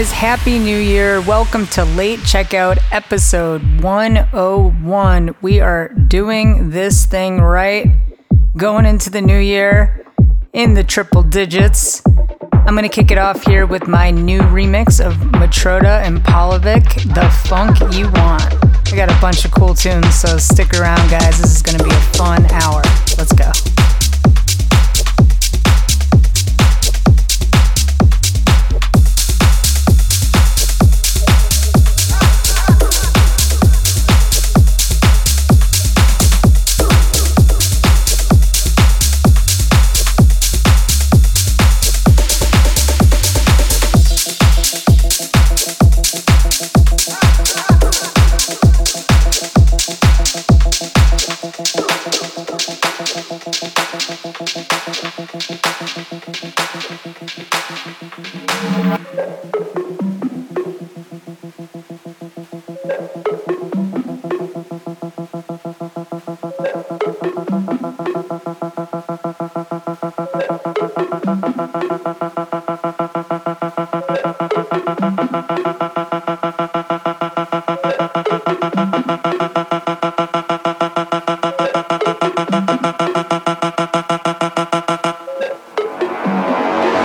guys. Happy New Year. Welcome to Late Checkout episode 101. We are doing this thing right. Going into the new year in the triple digits. I'm going to kick it off here with my new remix of Matroda and Polovic, The Funk You Want. I got a bunch of cool tunes, so stick around, guys. This is going to be a fun hour. Let's go.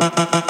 uh, uh, uh.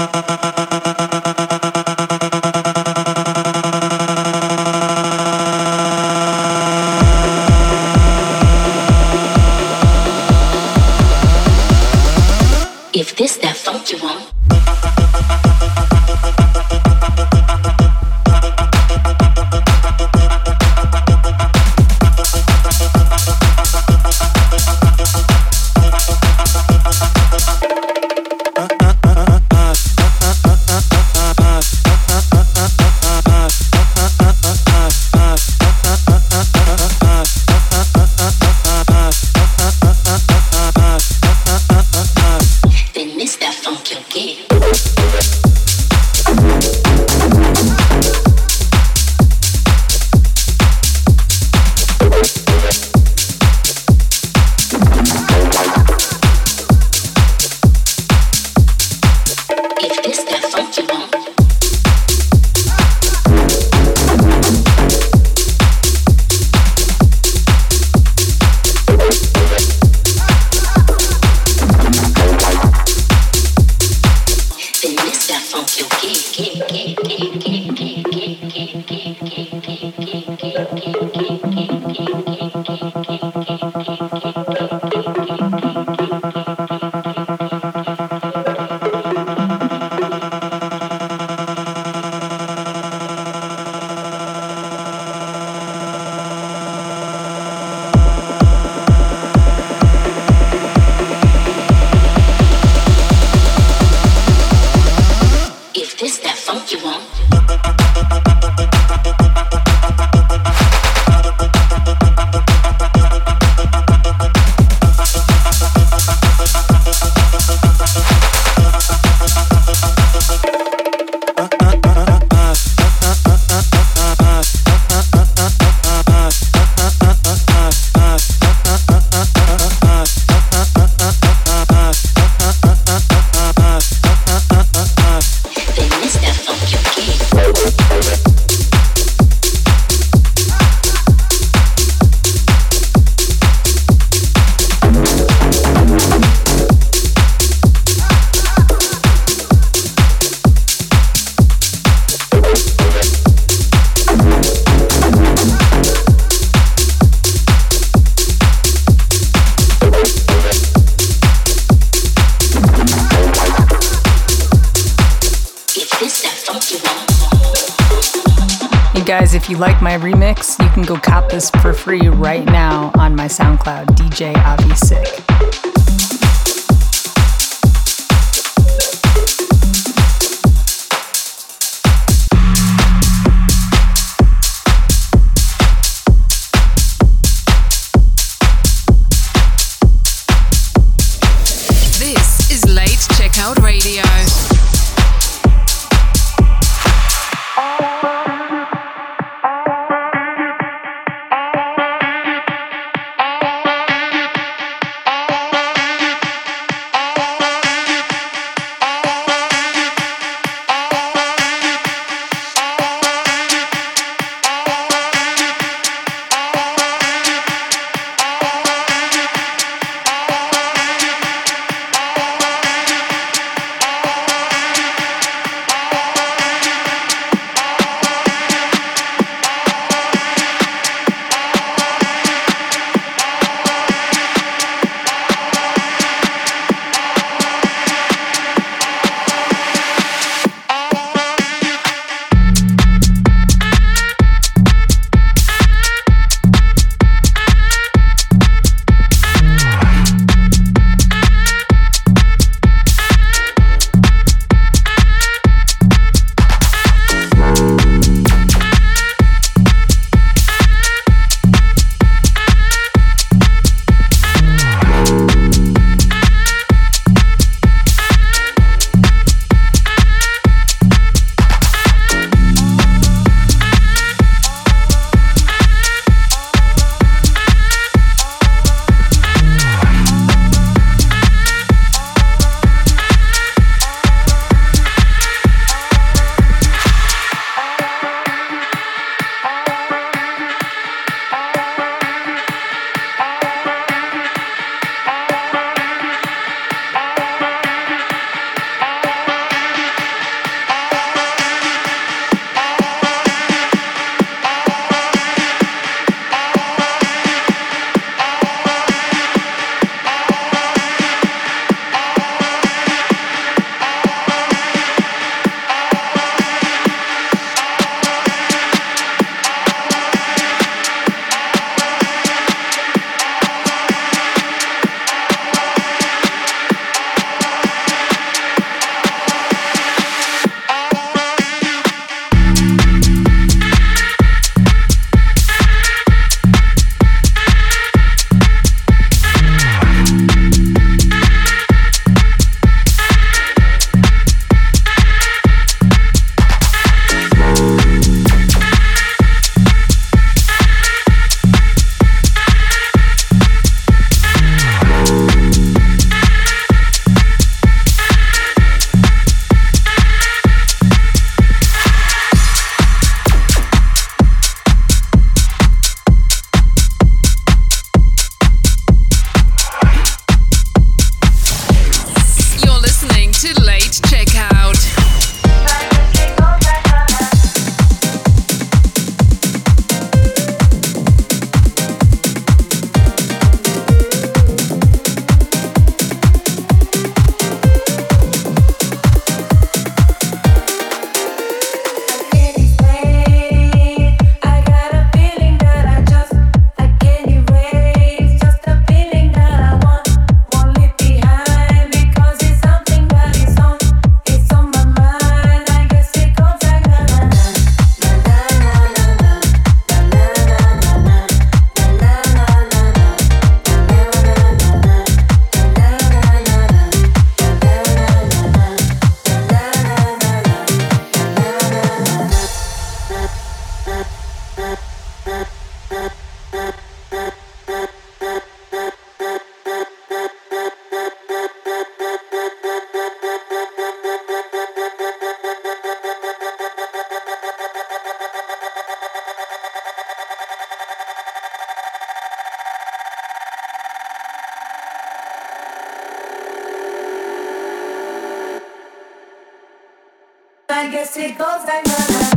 I guess it goes like that.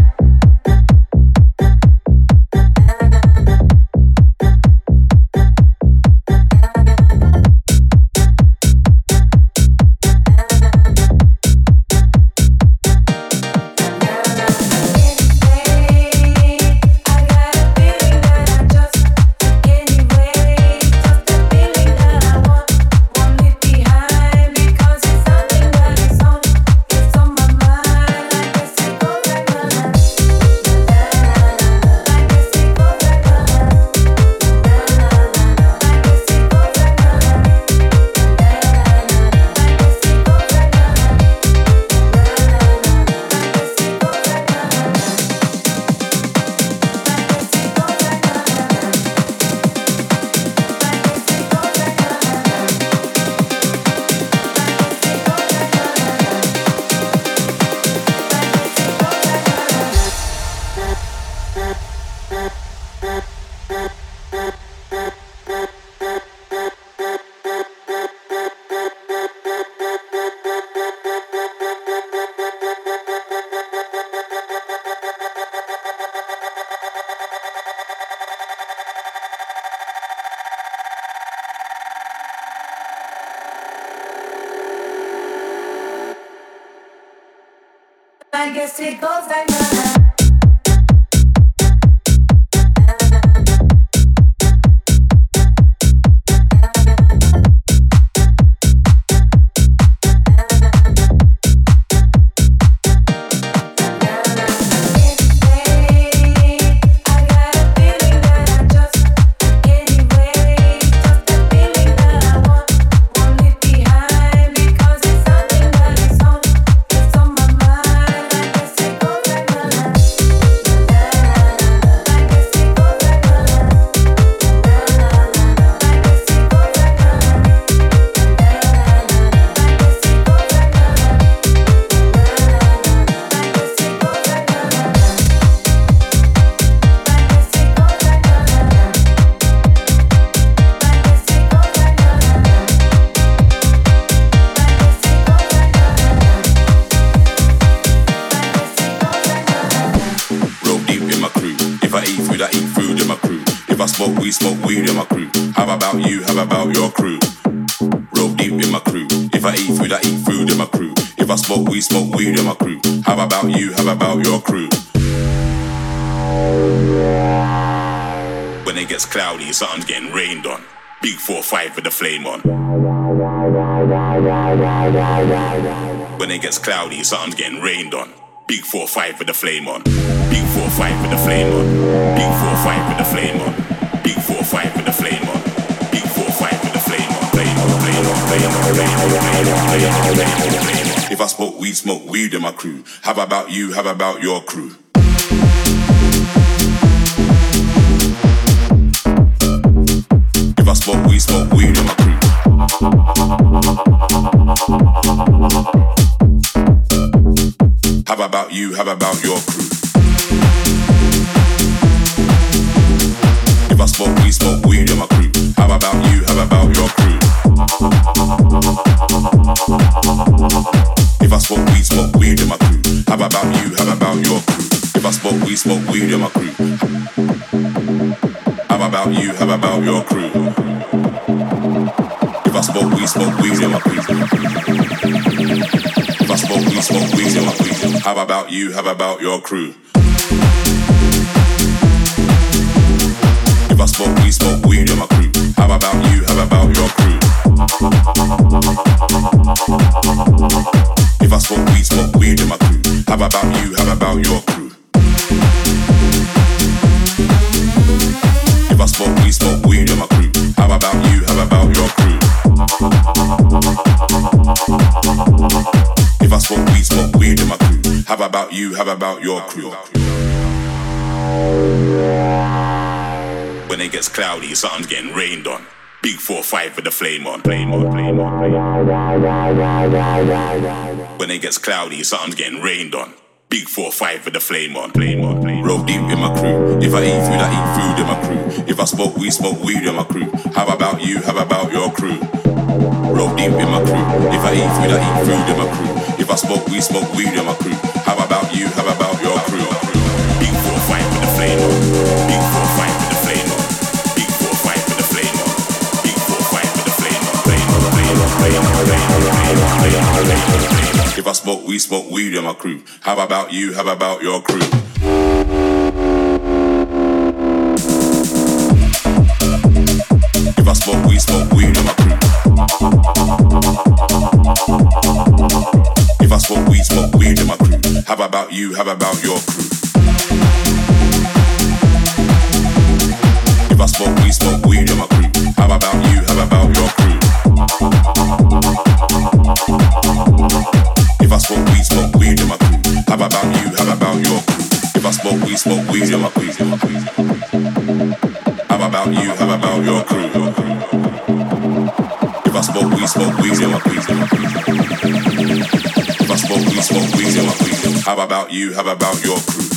Cloudy, something's getting rained on. Big 4-5 with the flame on. Big 4-5 with the flame on. Big 4-5 with the flame on. Big 4-5 with the flame on. Big 4-5 with the flame on. Flame on, flame on, flame on, flame on, flame on, flame on, flame on, flame on. If I smoke weed, smoke weed in my crew. How about you? How about your crew? I smoke weed, smoke weed in my crew. How about you? How about your crew? If I smoke weed, smoke weed in my crew. How about you? How about your crew? If I smoke weed, smoke weed in my crew. How about you? How about your crew? If I smoke weed, smoke weed in my crew. How about your crew? If I smoke weed, smoke weed in my crew. If I smoke weed, smoke weed in my crew. How about you? How about your crew? If I smoke weed, smoke weed in my crew. How about you? How about your crew? If I smoke weed, smoke weed in my crew. How about you? How about your crew? How about you? How about your crew? When it gets cloudy, something's getting rained on. Big 4-5 with the flame on. Flame on, flame on. When it gets cloudy, something's getting rained on. Big 4-5 with the flame on. Flame on, flame on. Roll deep in my crew. If I eat food, I eat food in my crew. If I smoke weed, smoke weed in my crew. How about you? How about your crew? Roll deep in my crew. If I eat food, I eat food in my crew. If I smoke weed, smoke weed in my crew have about your crew. Big four fight the. Big four fight the. Big four fight the. Big four fight the If I smoke we smoke weed, you're my crew. How about you? How about your crew? How about you? How about your crew? If I smoke we smoke weed, I'm about you? How about your crew?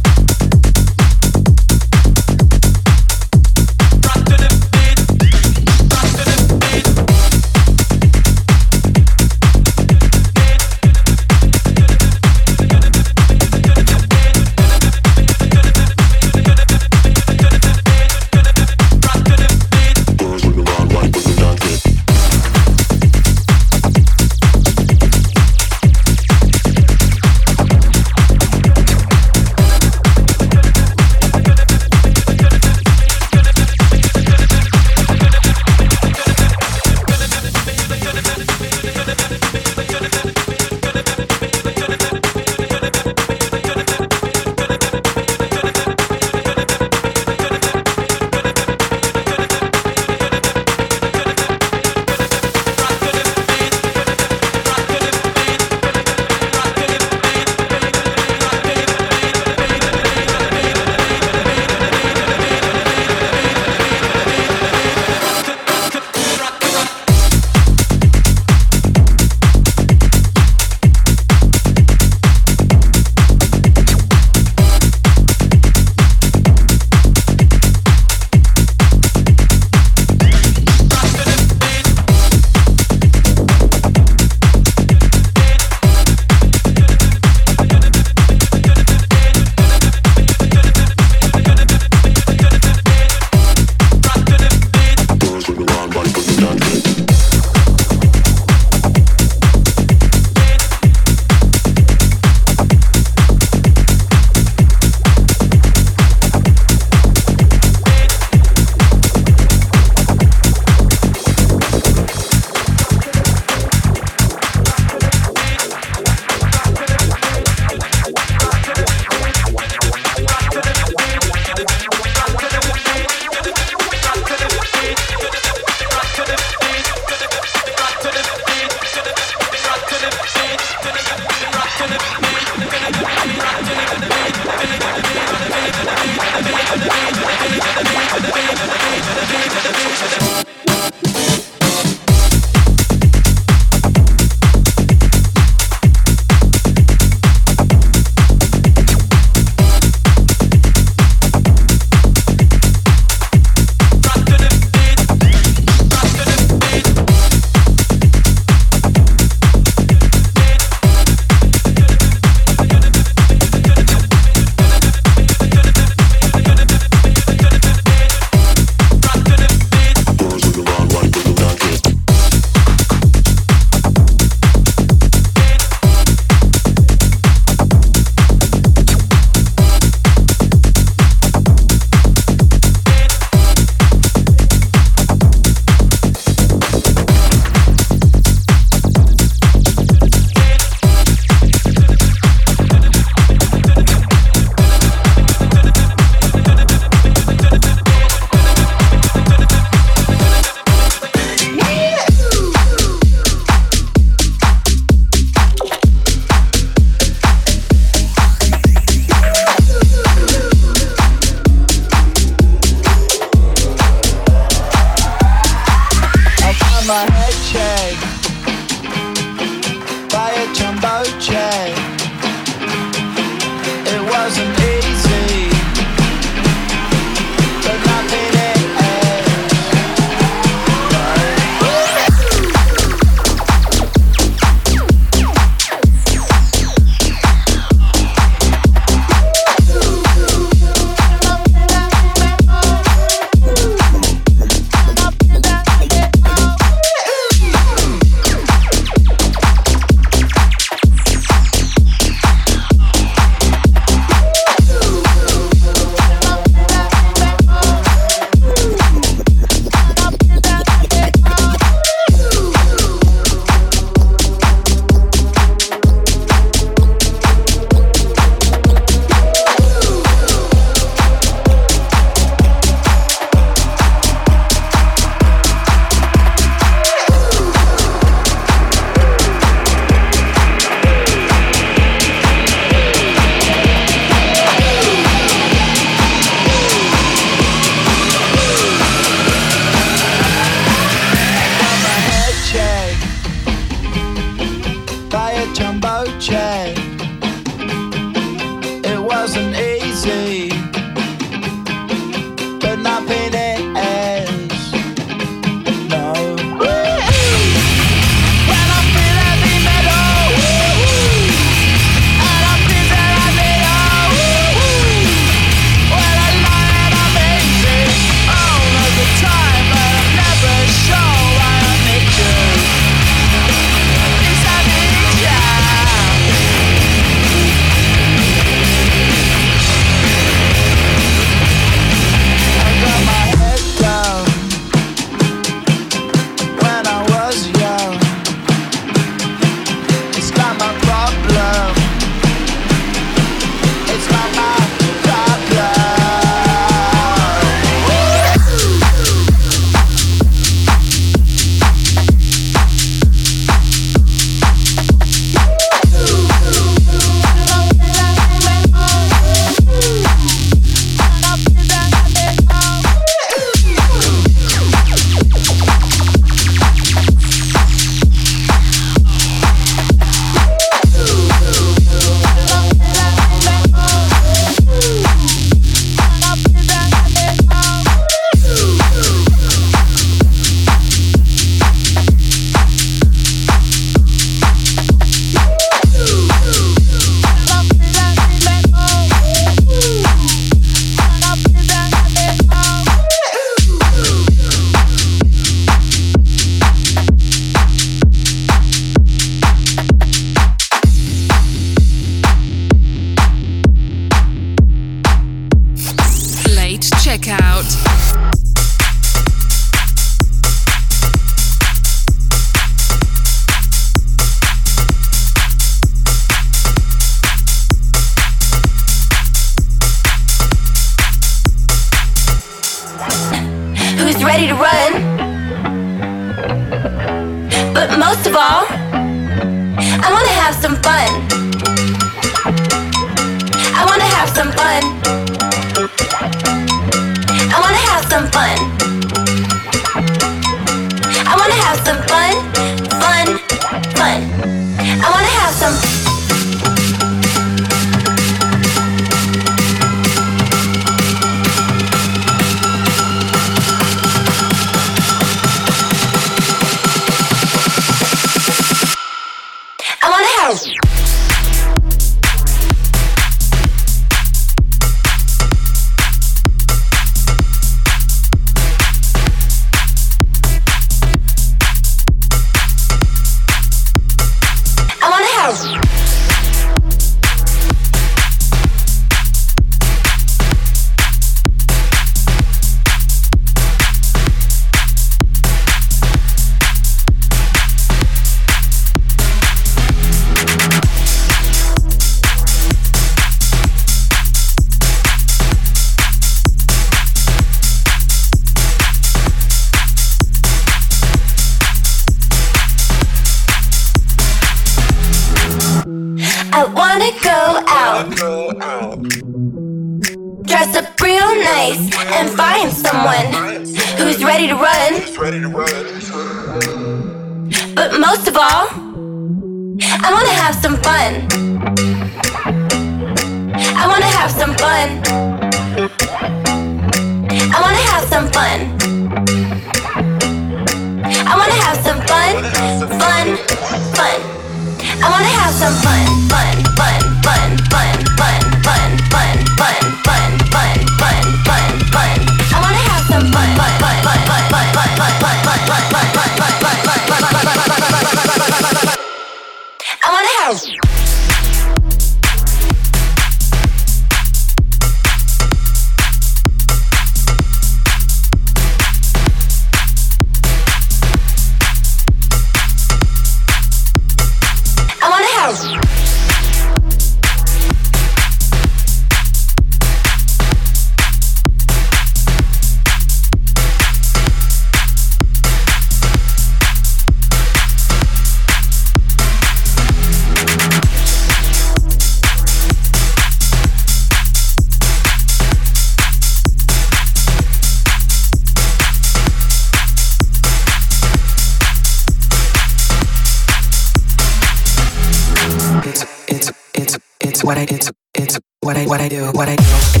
what I do, what I do.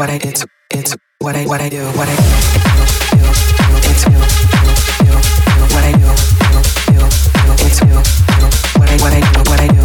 what I it's it's what I what I do what I do. You what do what I do what I do.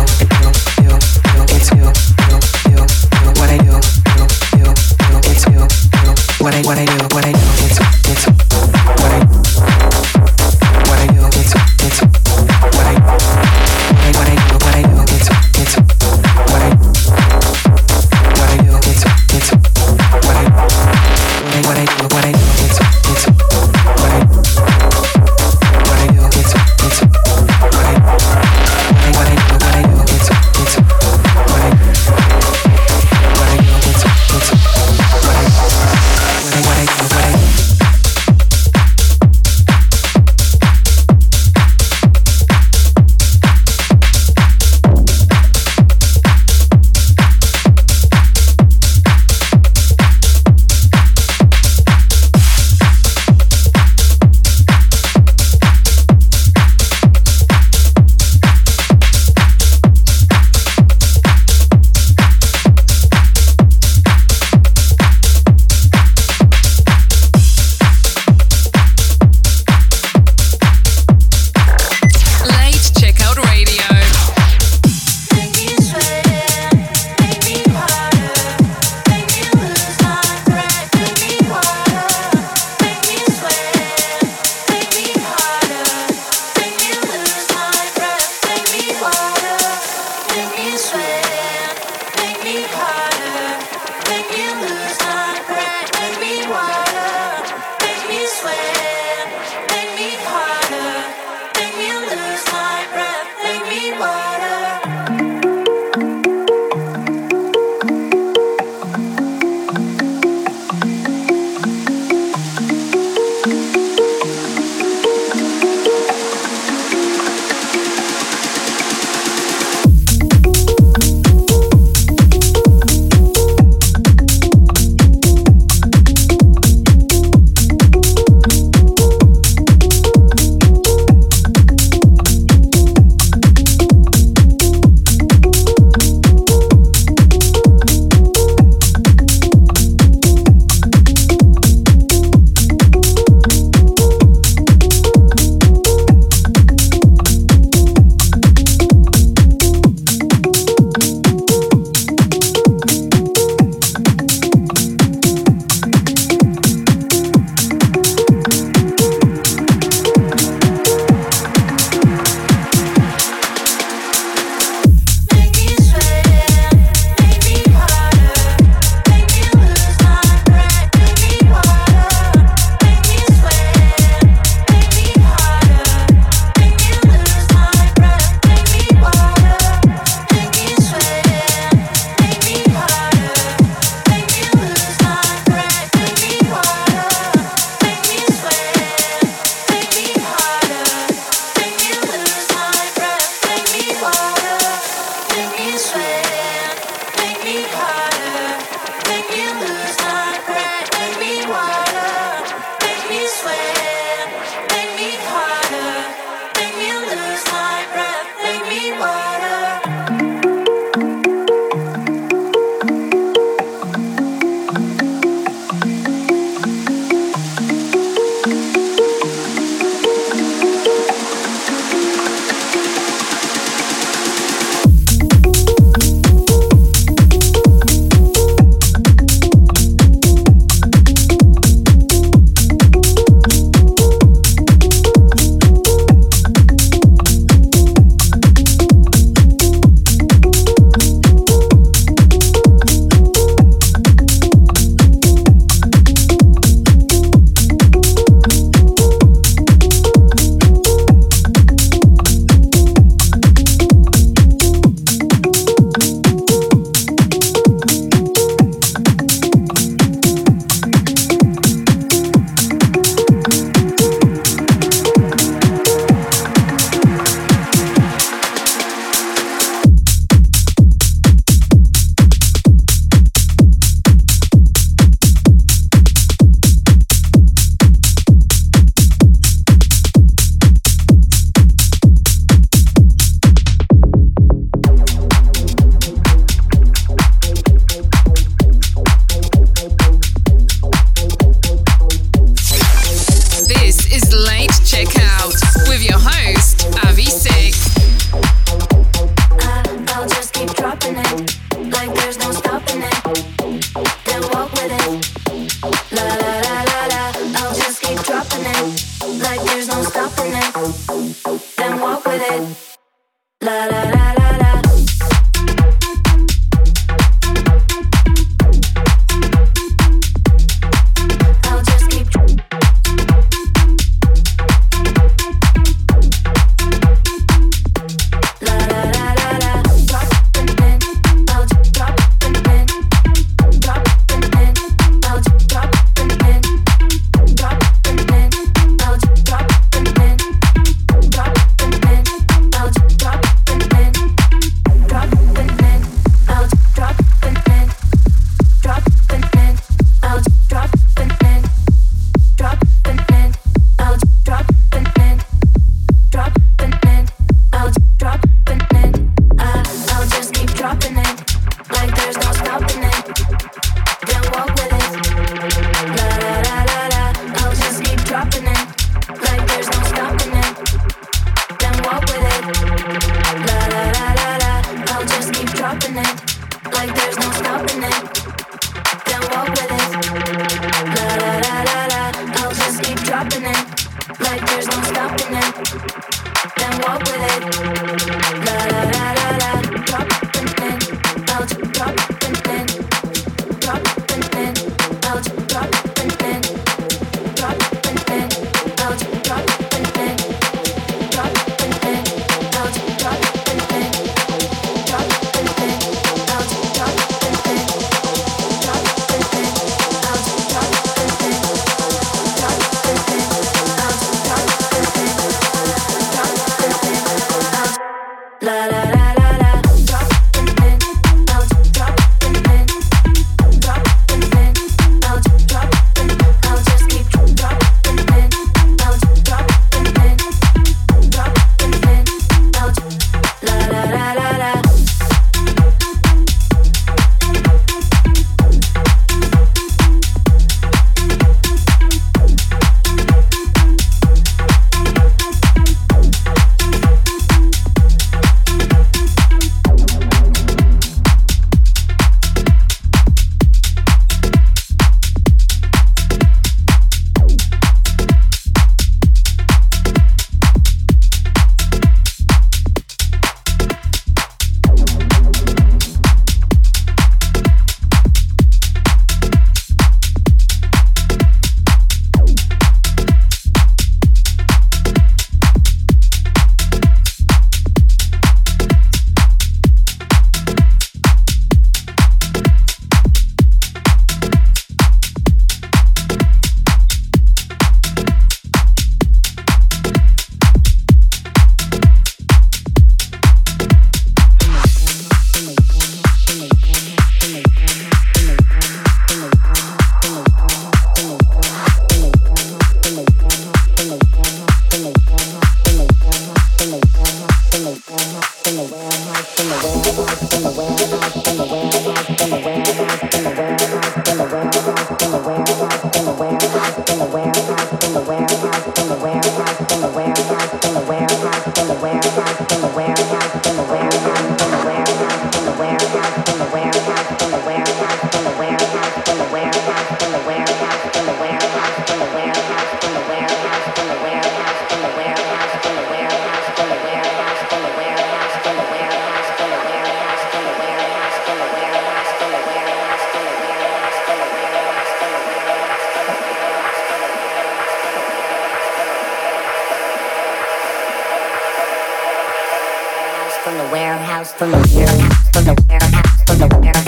from nowhere, from nowhere, from air.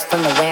from the way